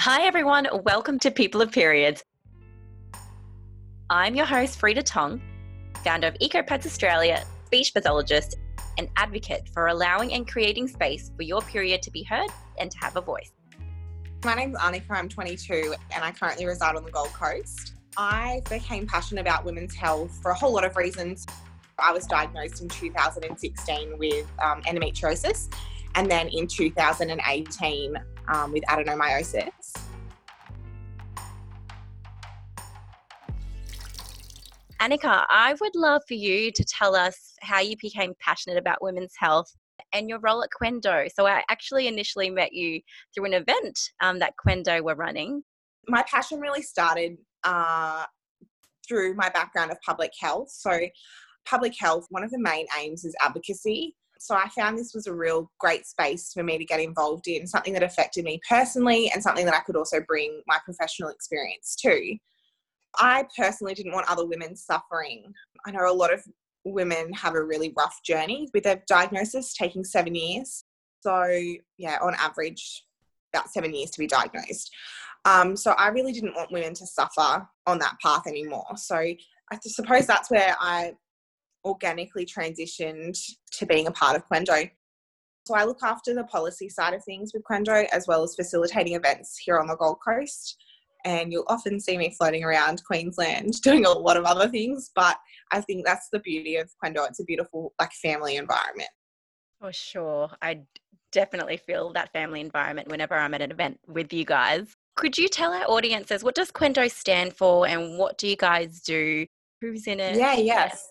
Hi, everyone. Welcome to People of Periods. I'm your host, Frida Tong, founder of EcoPads Australia, speech pathologist, and advocate for allowing and creating space for your period to be heard and to have a voice. My name's Annika, I'm 22, and I currently reside on the Gold Coast. I became passionate about women's health for a whole lot of reasons. I was diagnosed in 2016 with um, endometriosis, and then in 2018 um, with adenomyosis. Annika, I would love for you to tell us how you became passionate about women's health and your role at Qendo. So, I actually initially met you through an event um, that Qendo were running. My passion really started uh, through my background of public health. So, public health, one of the main aims is advocacy. So I found this was a real great space for me to get involved in, something that affected me personally and something that I could also bring my professional experience to. I personally didn't want other women suffering. I know a lot of women have a really rough journey with their diagnosis taking seven years. So, yeah, on average, about seven years to be diagnosed. Um, so, I really didn't want women to suffer on that path anymore. So, I suppose that's where I organically transitioned to being a part of Qendo. So I look after the policy side of things with Qendo as well as facilitating events here on the Gold Coast. And you'll often see me floating around Queensland doing a lot of other things, but I think that's the beauty of Qendo. It's a beautiful, like, family environment. For sure. I definitely feel that family environment whenever I'm at an event with you guys. Could you tell our audiences what does Qendo stand for and what do you guys do? Who's in it? Yeah, yes.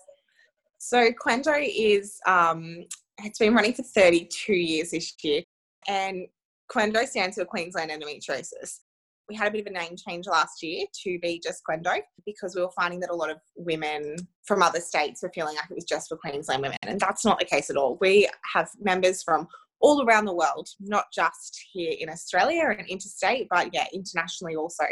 So Qendo is um, it's been running for 32 years this year, and Qendo stands for Queensland Endometriosis. We had a bit of a name change last year to be just Qendo because we were finding that a lot of women from other states were feeling like it was just for Queensland women, and that's not the case at all. We have members from all around the world, not just here in Australia and interstate, but yeah, internationally also.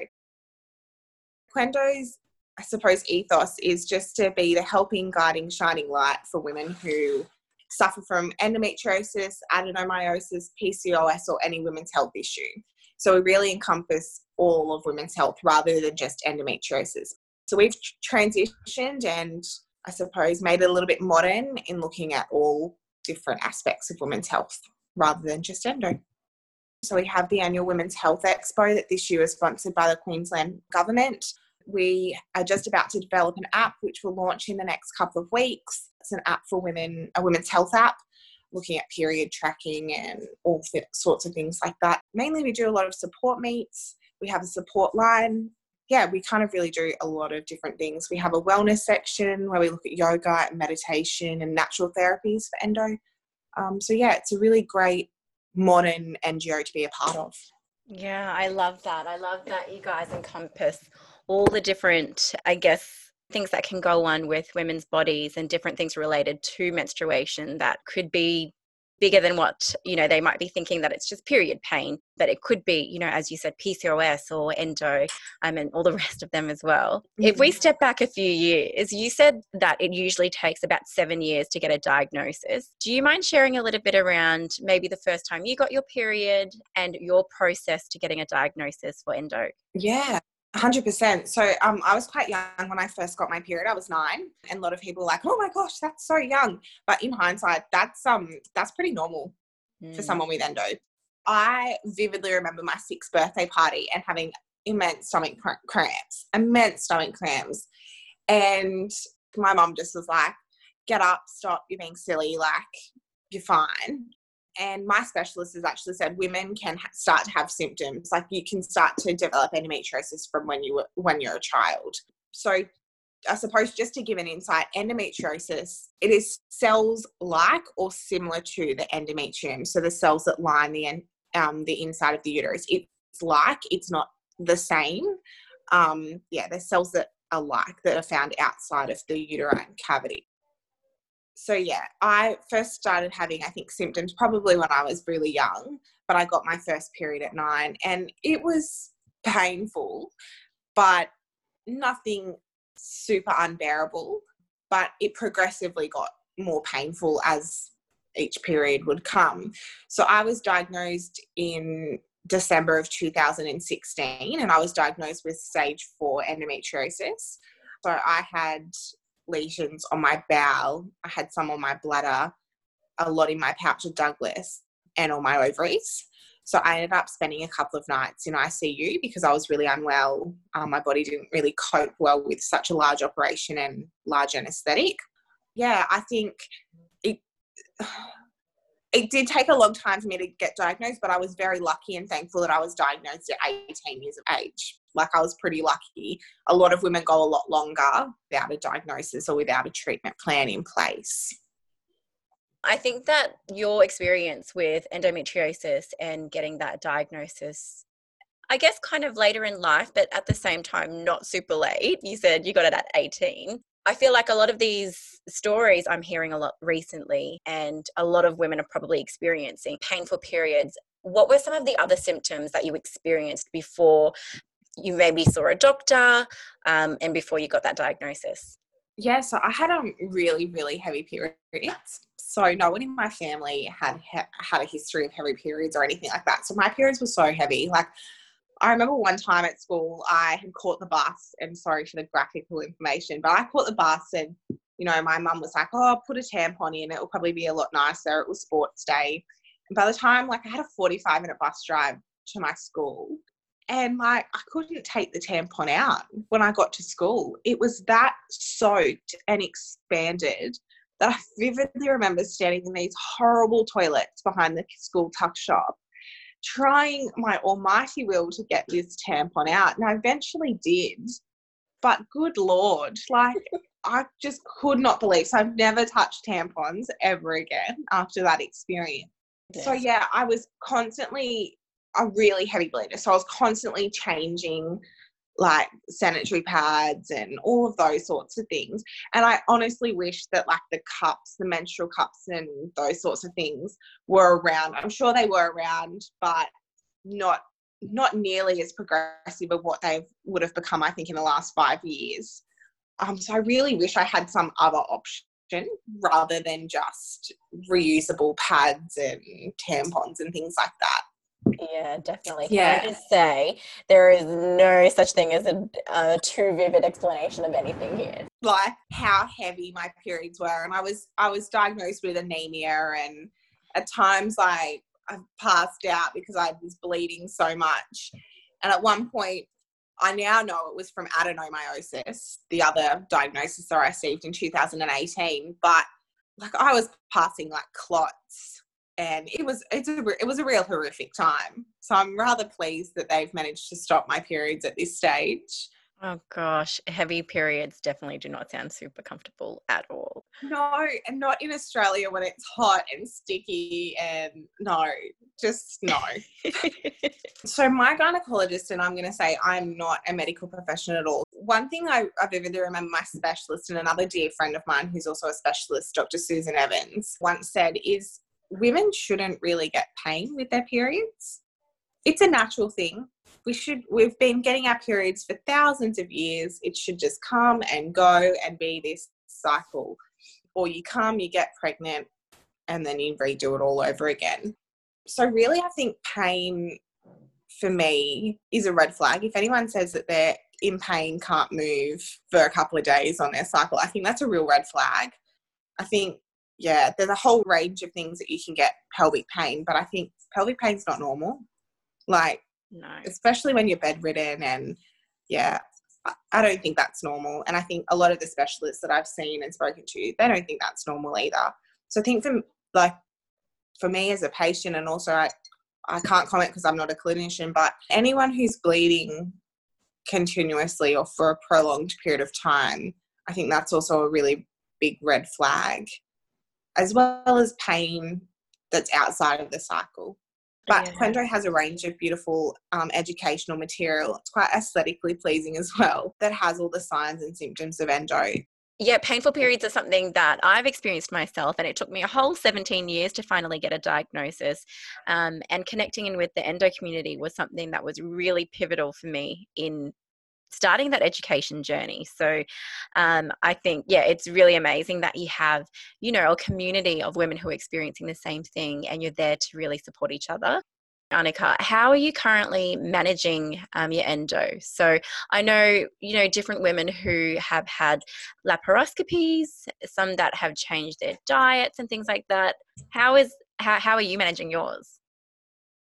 Qendo's I suppose, ethos is just to be the helping, guiding, shining light for women who suffer from endometriosis, adenomyosis, PCOS, or any women's health issue. So we really encompass all of women's health rather than just endometriosis. So we've transitioned and I suppose made it a little bit modern in looking at all different aspects of women's health rather than just endo. So we have the annual Women's Health Expo that this year is sponsored by the Queensland Government we are just about to develop an app which will launch in the next couple of weeks. It's an app for women, a women's health app, looking at period tracking and all sorts of things like that. Mainly, we do a lot of support meets. We have a support line. Yeah, we kind of really do a lot of different things. We have a wellness section where we look at yoga and meditation and natural therapies for endo. Um, so, yeah, it's a really great modern NGO to be a part of. Yeah, I love that. I love that you guys encompass all the different, I guess, things that can go on with women's bodies and different things related to menstruation that could be bigger than what you know they might be thinking that it's just period pain but it could be you know as you said pcos or endo um, and all the rest of them as well mm-hmm. if we mm-hmm. step back a few years you said that it usually takes about seven years to get a diagnosis do you mind sharing a little bit around maybe the first time you got your period and your process to getting a diagnosis for endo yeah Hundred percent. So um, I was quite young when I first got my period. I was nine, and a lot of people were like, "Oh my gosh, that's so young." But in hindsight, that's um that's pretty normal mm. for someone with endo. I vividly remember my sixth birthday party and having immense stomach cramps, immense stomach cramps, and my mom just was like, "Get up, stop, you're being silly. Like you're fine." And my specialist has actually said women can ha- start to have symptoms. Like you can start to develop endometriosis from when you were, when you're a child. So i suppose just to give an insight endometriosis it is cells like or similar to the endometrium. So the cells that line the um, the inside of the uterus it's like it's not the same. Um, yeah there's cells that are like that are found outside of the uterine cavity so yeah, I first started having I think symptoms probably when I was really young, but I got my first period at 9 and it was painful, but nothing super unbearable, but it progressively got more painful as each period would come. So I was diagnosed in December of 2016, and I was diagnosed with stage four endometriosis. So I had lesions on my bowel, I had some on my bladder, a lot in my pouch of Douglas, and on my ovaries. So I ended up spending a couple of nights in ICU because I was really unwell. Um, my body didn't really cope well with such a large operation and large anesthetic. Yeah, I think it it did take a long time for me to get diagnosed, but I was very lucky and thankful that I was diagnosed at 18 years of age. Like I was pretty lucky. A lot of women go a lot longer without a diagnosis or without a treatment plan in place. I think that your experience with endometriosis and getting that diagnosis, I guess, kind of later in life, but at the same time, not super late. You said you got it at 18. I feel like a lot of these stories I'm hearing a lot recently, and a lot of women are probably experiencing painful periods. What were some of the other symptoms that you experienced before you maybe saw a doctor um, and before you got that diagnosis? Yeah, so I had a really, really heavy periods. So no one in my family had had a history of heavy periods or anything like that. So my periods were so heavy. Like I remember one time at school, I had caught the bus, and sorry for the graphical information, but I caught the bus, and you know, my mum was like, "Oh, put a tampon in; it will probably be a lot nicer." It was sports day, and by the time, like, I had a forty-five minute bus drive to my school, and like I couldn't take the tampon out when I got to school. It was that soaked and expanded that I vividly remember standing in these horrible toilets behind the school tuck shop, trying my almighty will to get this tampon out. And I eventually did. But good Lord, like I just could not believe. So I've never touched tampons ever again after that experience. Yes. So yeah, I was constantly a really heavy bleeder. So I was constantly changing like sanitary pads and all of those sorts of things. And I honestly wish that like the cups, the menstrual cups and those sorts of things were around. I'm sure they were around, but not not nearly as progressive of what they would have become, I think, in the last five years. Um, so I really wish I had some other option rather than just reusable pads and tampons and things like that. Yeah, definitely. Can yeah. I just say there is no such thing as a, a too vivid explanation of anything here. Like how heavy my periods were, and I was I was diagnosed with anemia, and at times like I passed out because I was bleeding so much, and at one point. I now know it was from adenomyosis, the other diagnosis that I received in 2018. But like I was passing like clots and it was it's a it was a real horrific time. So I'm rather pleased that they've managed to stop my periods at this stage. Oh gosh, heavy periods definitely do not sound super comfortable at all. No, and not in Australia when it's hot and sticky and no, just no. so my gynecologist and I'm going to say I'm not a medical professional at all. One thing I, I vividly remember my specialist and another dear friend of mine who's also a specialist, Dr. Susan Evans, once said is women shouldn't really get pain with their periods. It's a natural thing. We should we've been getting our periods for thousands of years. It should just come and go and be this cycle. Or you come, you get pregnant, and then you redo it all over again. So really I think pain for me is a red flag. If anyone says that they're in pain, can't move for a couple of days on their cycle, I think that's a real red flag. I think yeah, there's a whole range of things that you can get pelvic pain, but I think pelvic pain's not normal. Like, no, especially when you're bedridden, and yeah, I don't think that's normal. And I think a lot of the specialists that I've seen and spoken to, they don't think that's normal either. So I think for like for me as a patient, and also I, I can't comment because I'm not a clinician, but anyone who's bleeding continuously or for a prolonged period of time, I think that's also a really big red flag as well as pain that's outside of the cycle. But yeah. has a range of beautiful um, educational material. It's quite aesthetically pleasing as well, that has all the signs and symptoms of endo. Yeah, painful periods are something that I've experienced myself, and it took me a whole 17 years to finally get a diagnosis. Um, and connecting in with the endo community was something that was really pivotal for me in starting that education journey. So um, I think, yeah, it's really amazing that you have, you know, a community of women who are experiencing the same thing and you're there to really support each other. Annika, how are you currently managing um, your endo? So I know, you know, different women who have had laparoscopies, some that have changed their diets and things like that. How is how, how are you managing yours?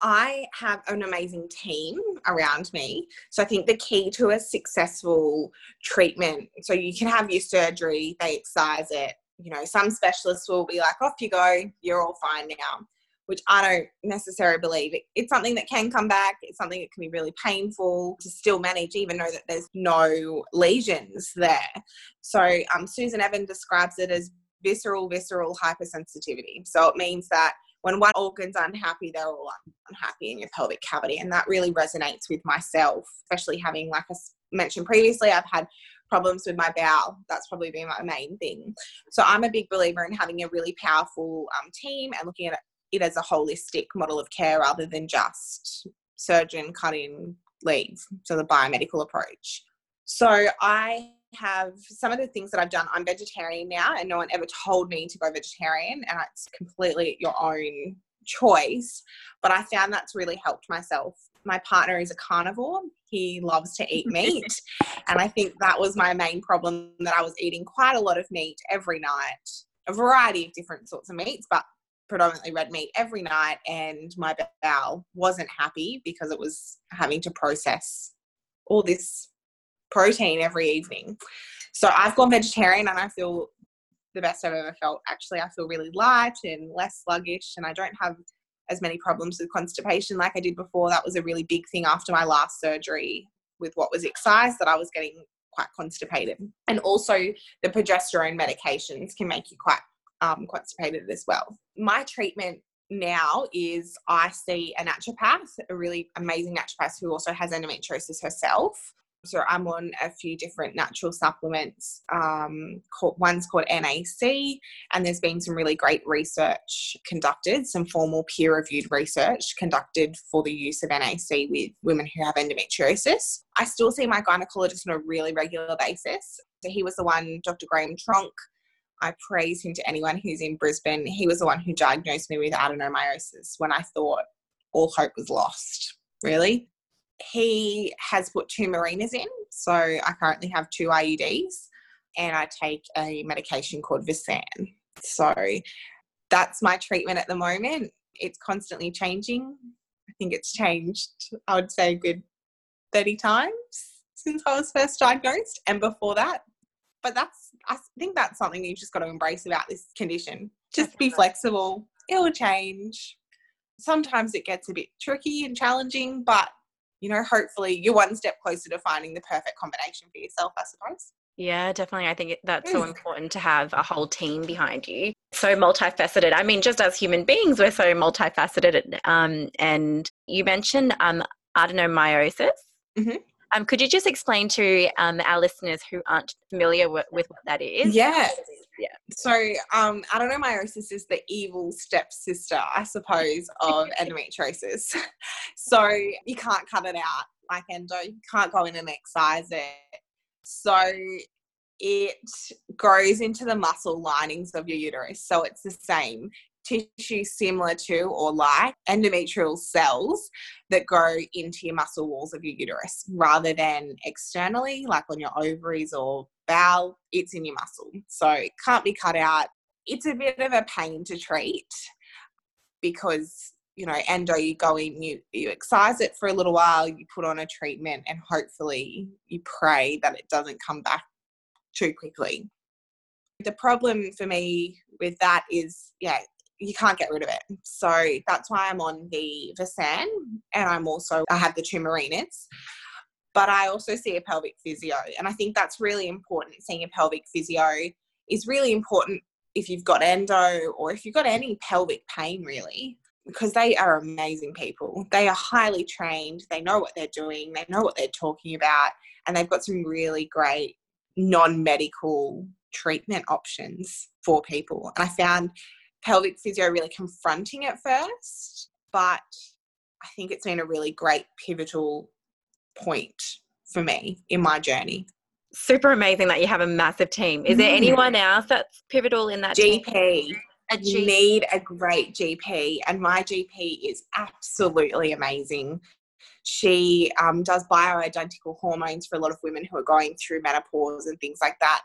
I have an amazing team around me. So I think the key to a successful treatment, so you can have your surgery, they excise it. You know, some specialists will be like, off you go, you're all fine now which I don't necessarily believe. It's something that can come back. It's something that can be really painful to still manage, even though that there's no lesions there. So um, Susan Evans describes it as visceral, visceral hypersensitivity. So it means that when one organ's unhappy, they're all unhappy in your pelvic cavity. And that really resonates with myself, especially having, like I mentioned previously, I've had problems with my bowel. That's probably been my main thing. So I'm a big believer in having a really powerful um, team and looking at it as a holistic model of care rather than just surgeon cut in leave so the biomedical approach so i have some of the things that i've done i'm vegetarian now and no one ever told me to go vegetarian and it's completely your own choice but i found that's really helped myself. My partner is a carnivore. He loves to eat meat and i think that was my main problem that i was eating quite a lot of meat every night a variety of different sorts of meats but predominantly red meat every night and my bowel wasn't happy because it was having to process all this protein every evening. So I've gone vegetarian and I feel the best I've ever felt. Actually, I feel really light and less sluggish and I don't have as many problems with constipation like I did before. That was a really big thing after my last surgery with what was excised that I was getting quite constipated. And also the progesterone medications can make you quite um, constipated as well. My treatment now is I see a naturopath, a really amazing naturopath who also has endometriosis herself. So I'm on a few different natural supplements. Um, called, one's called NAC, and there's been some really great research conducted, some formal peer-reviewed research conducted for the use of NAC with women who have endometriosis. I still see my gynecologist on a really regular basis. So he was the one, Dr. Graham Tronk, I praise him to anyone who's in Brisbane. He was the one who diagnosed me with adenomyosis when I thought all hope was lost, really. He has put two Mirenas in, so I currently have two IUDs and I take a medication called Visanne. So that's my treatment at the moment. It's constantly changing. I think it's changed, I would say, a good 30 times since I was first diagnosed. And before that, but that's I think that's something you've just got to embrace about this condition. Just be flexible. It'll change. Sometimes it gets a bit tricky and challenging, but you know, hopefully you're one step closer to finding the perfect combination for yourself, I suppose. Yeah, definitely. I think that's so important to have a whole team behind you. So multifaceted. I mean, just as human beings, we're so multifaceted. Um, and you mentioned um, adenomyosis. Mm-hmm. Um, could you just explain to um, our listeners who aren't familiar with, with what that is? Yeah. Yeah. So um, adenomyosis is the evil stepsister, I suppose, of endometriosis. so you can't cut it out like endo. You can't go in and excise it. So it grows into the muscle linings of your uterus. So it's the same tissue similar to or like endometrial cells that grow into your muscle walls of your uterus rather than externally, like on your ovaries or bowel, it's in your muscle. So it can't be cut out. It's a bit of a pain to treat because you know endo you go in you you excise it for a little while you put on a treatment and hopefully you pray that it doesn't come back too quickly the problem for me with that is yeah you can't get rid of it. So that's why I'm on the Visanne and I'm also, I have the two Mirenas. But I also see a pelvic physio. And I think that's really important. Seeing a pelvic physio is really important if you've got endo or if you've got any pelvic pain, really, because they are amazing people. They are highly trained, they know what they're doing, they know what they're talking about, and they've got some really great non medical treatment options for people. And I found pelvic physio really confronting at first, but I think it's been a really great pivotal point for me in my journey. Super amazing that you have a massive team. Is there mm. anyone else that's pivotal in that GP? Team? a G- you need a great GP, and my GP is absolutely amazing. She um, does bioidentical hormones for a lot of women who are going through menopause and things like that.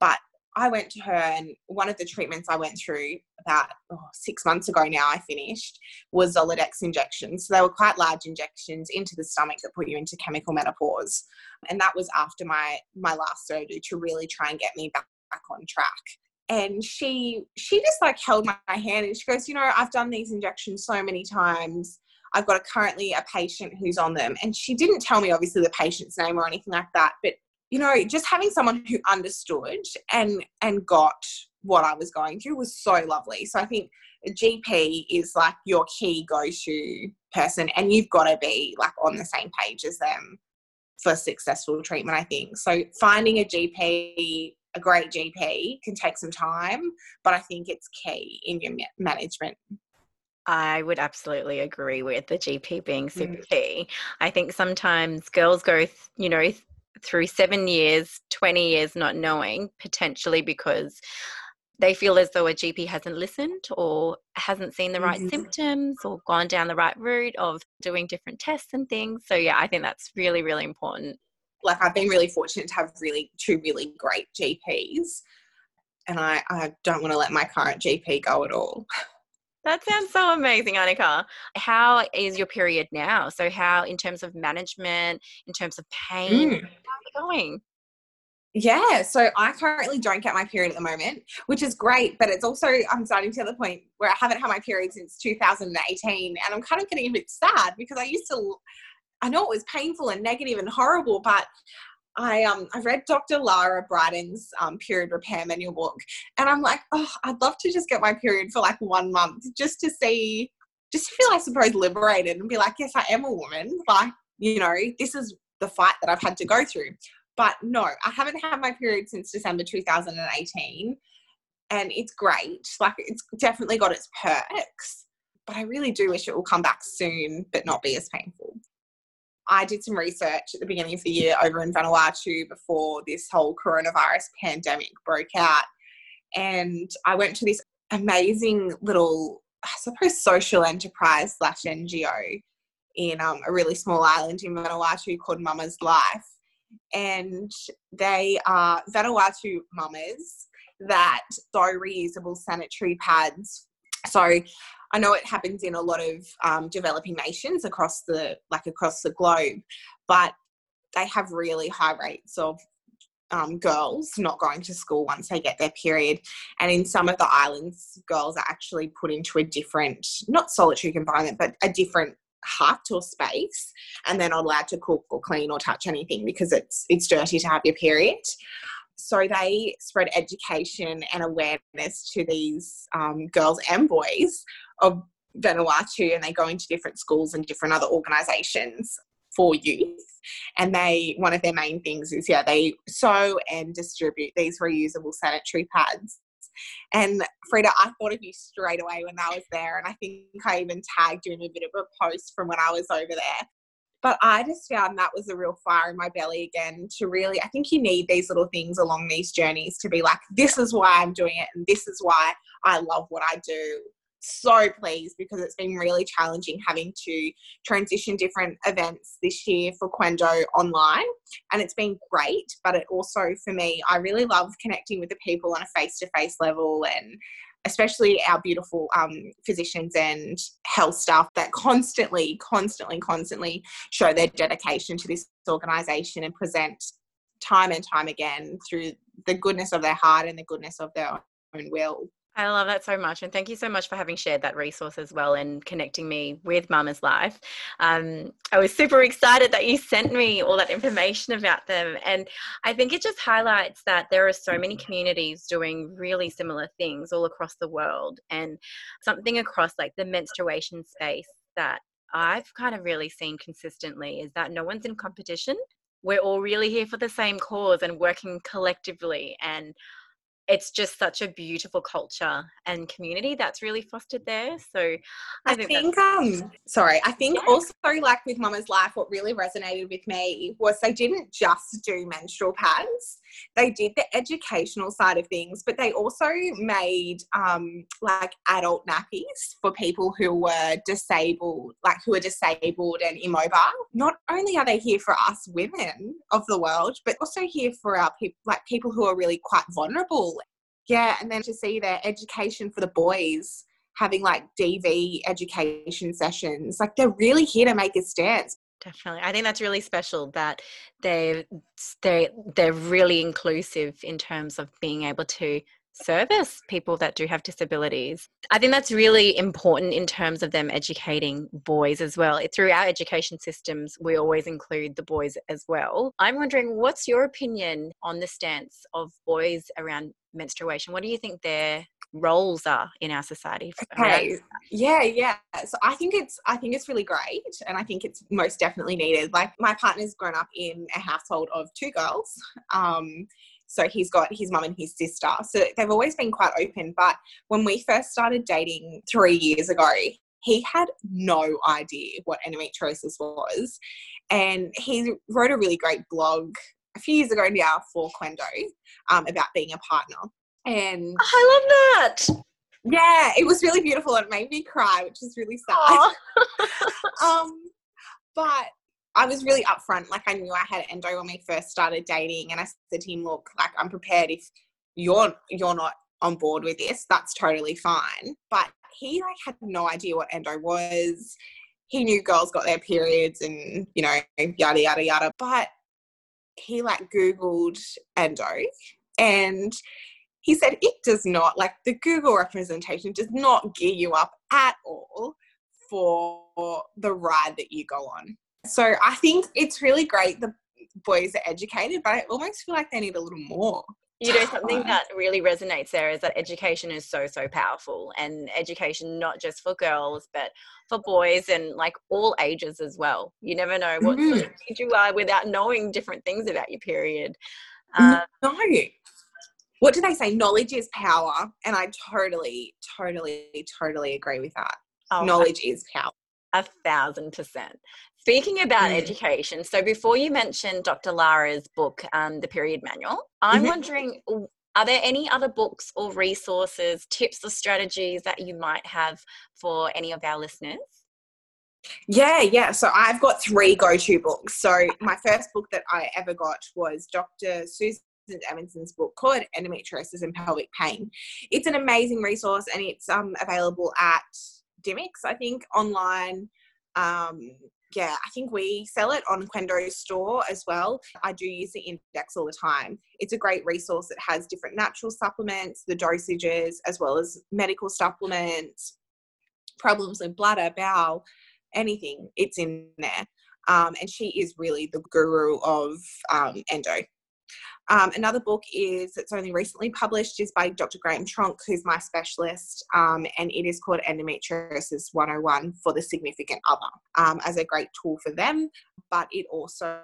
But I went to her, and one of the treatments I went through about oh, six months ago now, I finished, was Zoladex injections. So they were quite large injections into the stomach that put you into chemical menopause. And that was after my, my last surgery to really try and get me back, back on track. And she she just like held my hand and she goes, you know, I've done these injections so many times. I've got a, currently a patient who's on them. And she didn't tell me obviously the patient's name or anything like that, but you know, just having someone who understood and and got what I was going through was so lovely. So I think a GP is like your key go-to person, and you've got to be like on the same page as them for successful treatment. I think so. Finding a GP, a great GP, can take some time, but I think it's key in your management. I would absolutely agree with the GP being super mm. key. I think sometimes girls go, you know, through seven years, 20 years not knowing, potentially because they feel as though a GP hasn't listened or hasn't seen the right mm-hmm. symptoms or gone down the right route of doing different tests and things. So, yeah, I think that's really, really important. Like, I've been really fortunate to have really two really great GPs, and I, I don't want to let my current GP go at all. That sounds so amazing, Annika. How is your period now? So, how, in terms of management, in terms of pain, mm. Going? Yeah, so I currently don't get my period at the moment, which is great, but it's also, I'm starting to the point where I haven't had my period since 2018, and I'm kind of getting a bit sad because I used to, I know it was painful and negative and horrible, but I um I read Dr. Lara Briden um, period repair manual book, and I'm like, oh, I'd love to just get my period for like one month, just to see, just to feel, I suppose, liberated and be like, yes, I am a woman. Like, you know, this is the fight that I've had to go through. But no, I haven't had my period since December 2018, and it's great. Like, it's definitely got its perks, but I really do wish it will come back soon, but not be as painful. I did some research at the beginning of the year over in Vanuatu before this whole coronavirus pandemic broke out. And I went to this amazing little, I suppose, social enterprise slash NGO in um, a really small island in Vanuatu called Mama's Life. And they are Vanuatu mamas that sew reusable sanitary pads. So I know it happens in a lot of um, developing nations across the like across the globe, but they have really high rates of um, girls not going to school once they get their period. And in some of the islands, girls are actually put into a different, not solitary confinement, but a different hut or space, and they're not allowed to cook or clean or touch anything because it's it's dirty to have your period so they spread education and awareness to these um, girls and boys of Vanuatu, and they go into different schools and different other organisations for youth. And they, one of their main things is, yeah, they sew and distribute these reusable sanitary pads. And Frida, I thought of you straight away when I was there. And I think I even tagged you in a bit of a post from when I was over there but I just found that was a real fire in my belly again to really, I think you need these little things along these journeys to be like, this is why I'm doing it and this is why I love what I do. So pleased because it's been really challenging having to transition different events this year for Qendo online. And it's been great, but it also, for me, I really love connecting with the people on a face to face level and especially our beautiful um, physicians and health staff that constantly, constantly, constantly show their dedication to this organisation and present time and time again through the goodness of their heart and the goodness of their own will. I love that so much. And thank you so much for having shared that resource as well and connecting me with Mama's Life. Um, I was super excited that you sent me all that information about them. And I think it just highlights that there are so many communities doing really similar things all across the world. And something across like the menstruation space that I've kind of really seen consistently is that no one's in competition. We're all really here for the same cause and working collectively. And it's just such a beautiful culture and community that's really fostered there. So I, I think, think um sorry, I think yeah. also like with Mama's Life, what really resonated with me was they didn't just do menstrual pads. They did the educational side of things, but they also made um, like adult nappies for people who were disabled, like who are disabled and immobile. Not only are they here for us women of the world, but also here for our people, like people who are really quite vulnerable. Yeah, and then to see their education for the boys having like DV education sessions. Like they're really here to make a stance. Definitely. I think that's really special that they they they're really inclusive in terms of being able to service people that do have disabilities. I think that's really important in terms of them educating boys as well. Through our education systems, we always include the boys as well. I'm wondering what's your opinion on the stance of boys around menstruation? What do you think their roles are in our society okay yeah yeah so i think it's i think it's really great and i think it's most definitely needed like my partner's grown up in a household of two girls um so he's got his mum and his sister so they've always been quite open but when we first started dating three years ago he had no idea what endometriosis was and he wrote a really great blog a few years ago now for Qendo um, about being a partner and I love that. Yeah, it was really beautiful. And it made me cry, which is really sad. um, but I was really upfront. Like I knew I had endo when we first started dating, and I said to him, "Look, like I'm prepared if you're you're not on board with this, that's totally fine." But he like had no idea what endo was. He knew girls got their periods and you know yada yada yada, but he like googled endo and he said it does not, like the Google representation does not gear you up at all for the ride that you go on. So I think it's really great the boys are educated, but I almost feel like they need a little more. You know, something that really resonates there is that education is so, so powerful. And education, not just for girls, but for boys and like all ages as well. You never know what mm-hmm. age you are without knowing different things about your period. Um, no, what do they say? Knowledge is power. And I totally, totally, totally agree with that. Oh, Knowledge a, is power. A thousand percent. Speaking about mm. education, so before you mentioned Dr. Lara's book, um, The Period Manual, I'm mm-hmm. wondering are there any other books or resources, tips or strategies that you might have for any of our listeners? Yeah, yeah. So I've got three go to books. So my first book that I ever got was Dr. Susan Evans's book called Endometriosis and Pelvic Pain. It's an amazing resource and it's um, available at Dymocks, I think, online. Um, yeah, I think we sell it on Qendo's store as well. I do use the index all the time. It's a great resource that has different natural supplements, the dosages, as well as medical supplements, problems with bladder, bowel, anything, it's in there. Um, and she is really the guru of um, endo. Um, another book is that's only recently published is by Dr. Graham Tronk, who's my specialist, um, and it is called Endometriosis 101 for the Significant Other um, as a great tool for them. But it also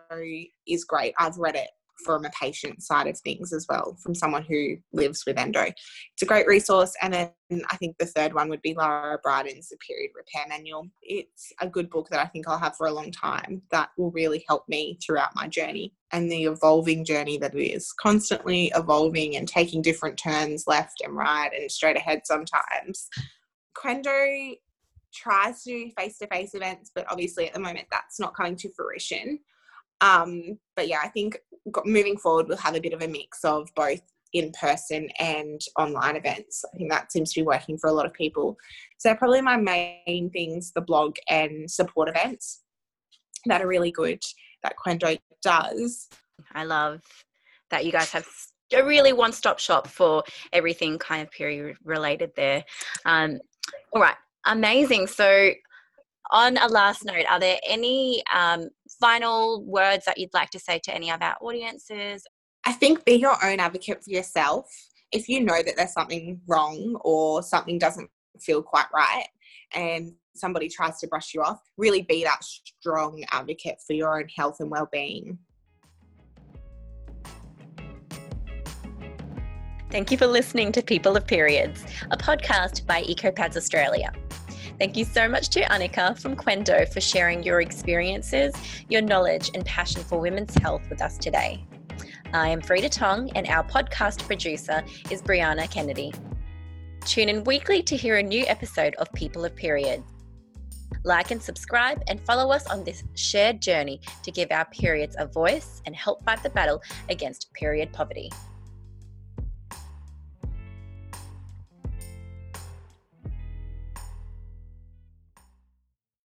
is great. I've read it from a patient side of things as well, from someone who lives with endo. It's a great resource. And then I think the third one would be Lara Briden The Period Repair Manual. It's a good book that I think I'll have for a long time that will really help me throughout my journey and the evolving journey that it is, constantly evolving and taking different turns left and right and straight ahead sometimes. Qendo tries to do face to face events, but obviously at the moment that's not coming to fruition. Um, but yeah, I think moving forward, we'll have a bit of a mix of both in person and online events. I think that seems to be working for a lot of people. So, probably my main things the blog and support events that are really good that Qendo does. I love that you guys have a really one stop shop for everything kind of period related there. Um, all right, amazing. So, on a last note, are there any um, final words that you'd like to say to any of our audiences? I think be your own advocate for yourself. If you know that there's something wrong or something doesn't feel quite right and somebody tries to brush you off, really be that strong advocate for your own health and well-being. Thank you for listening to People of Periods, a podcast by EcoPads Australia. Thank you so much to Annika from Qendo for sharing your experiences, your knowledge, and passion for women's health with us today. I am Frida Tong, and our podcast producer is Brianna Kennedy. Tune in weekly to hear a new episode of People of Period. Like and subscribe, and follow us on this shared journey to give our periods a voice and help fight the battle against period poverty.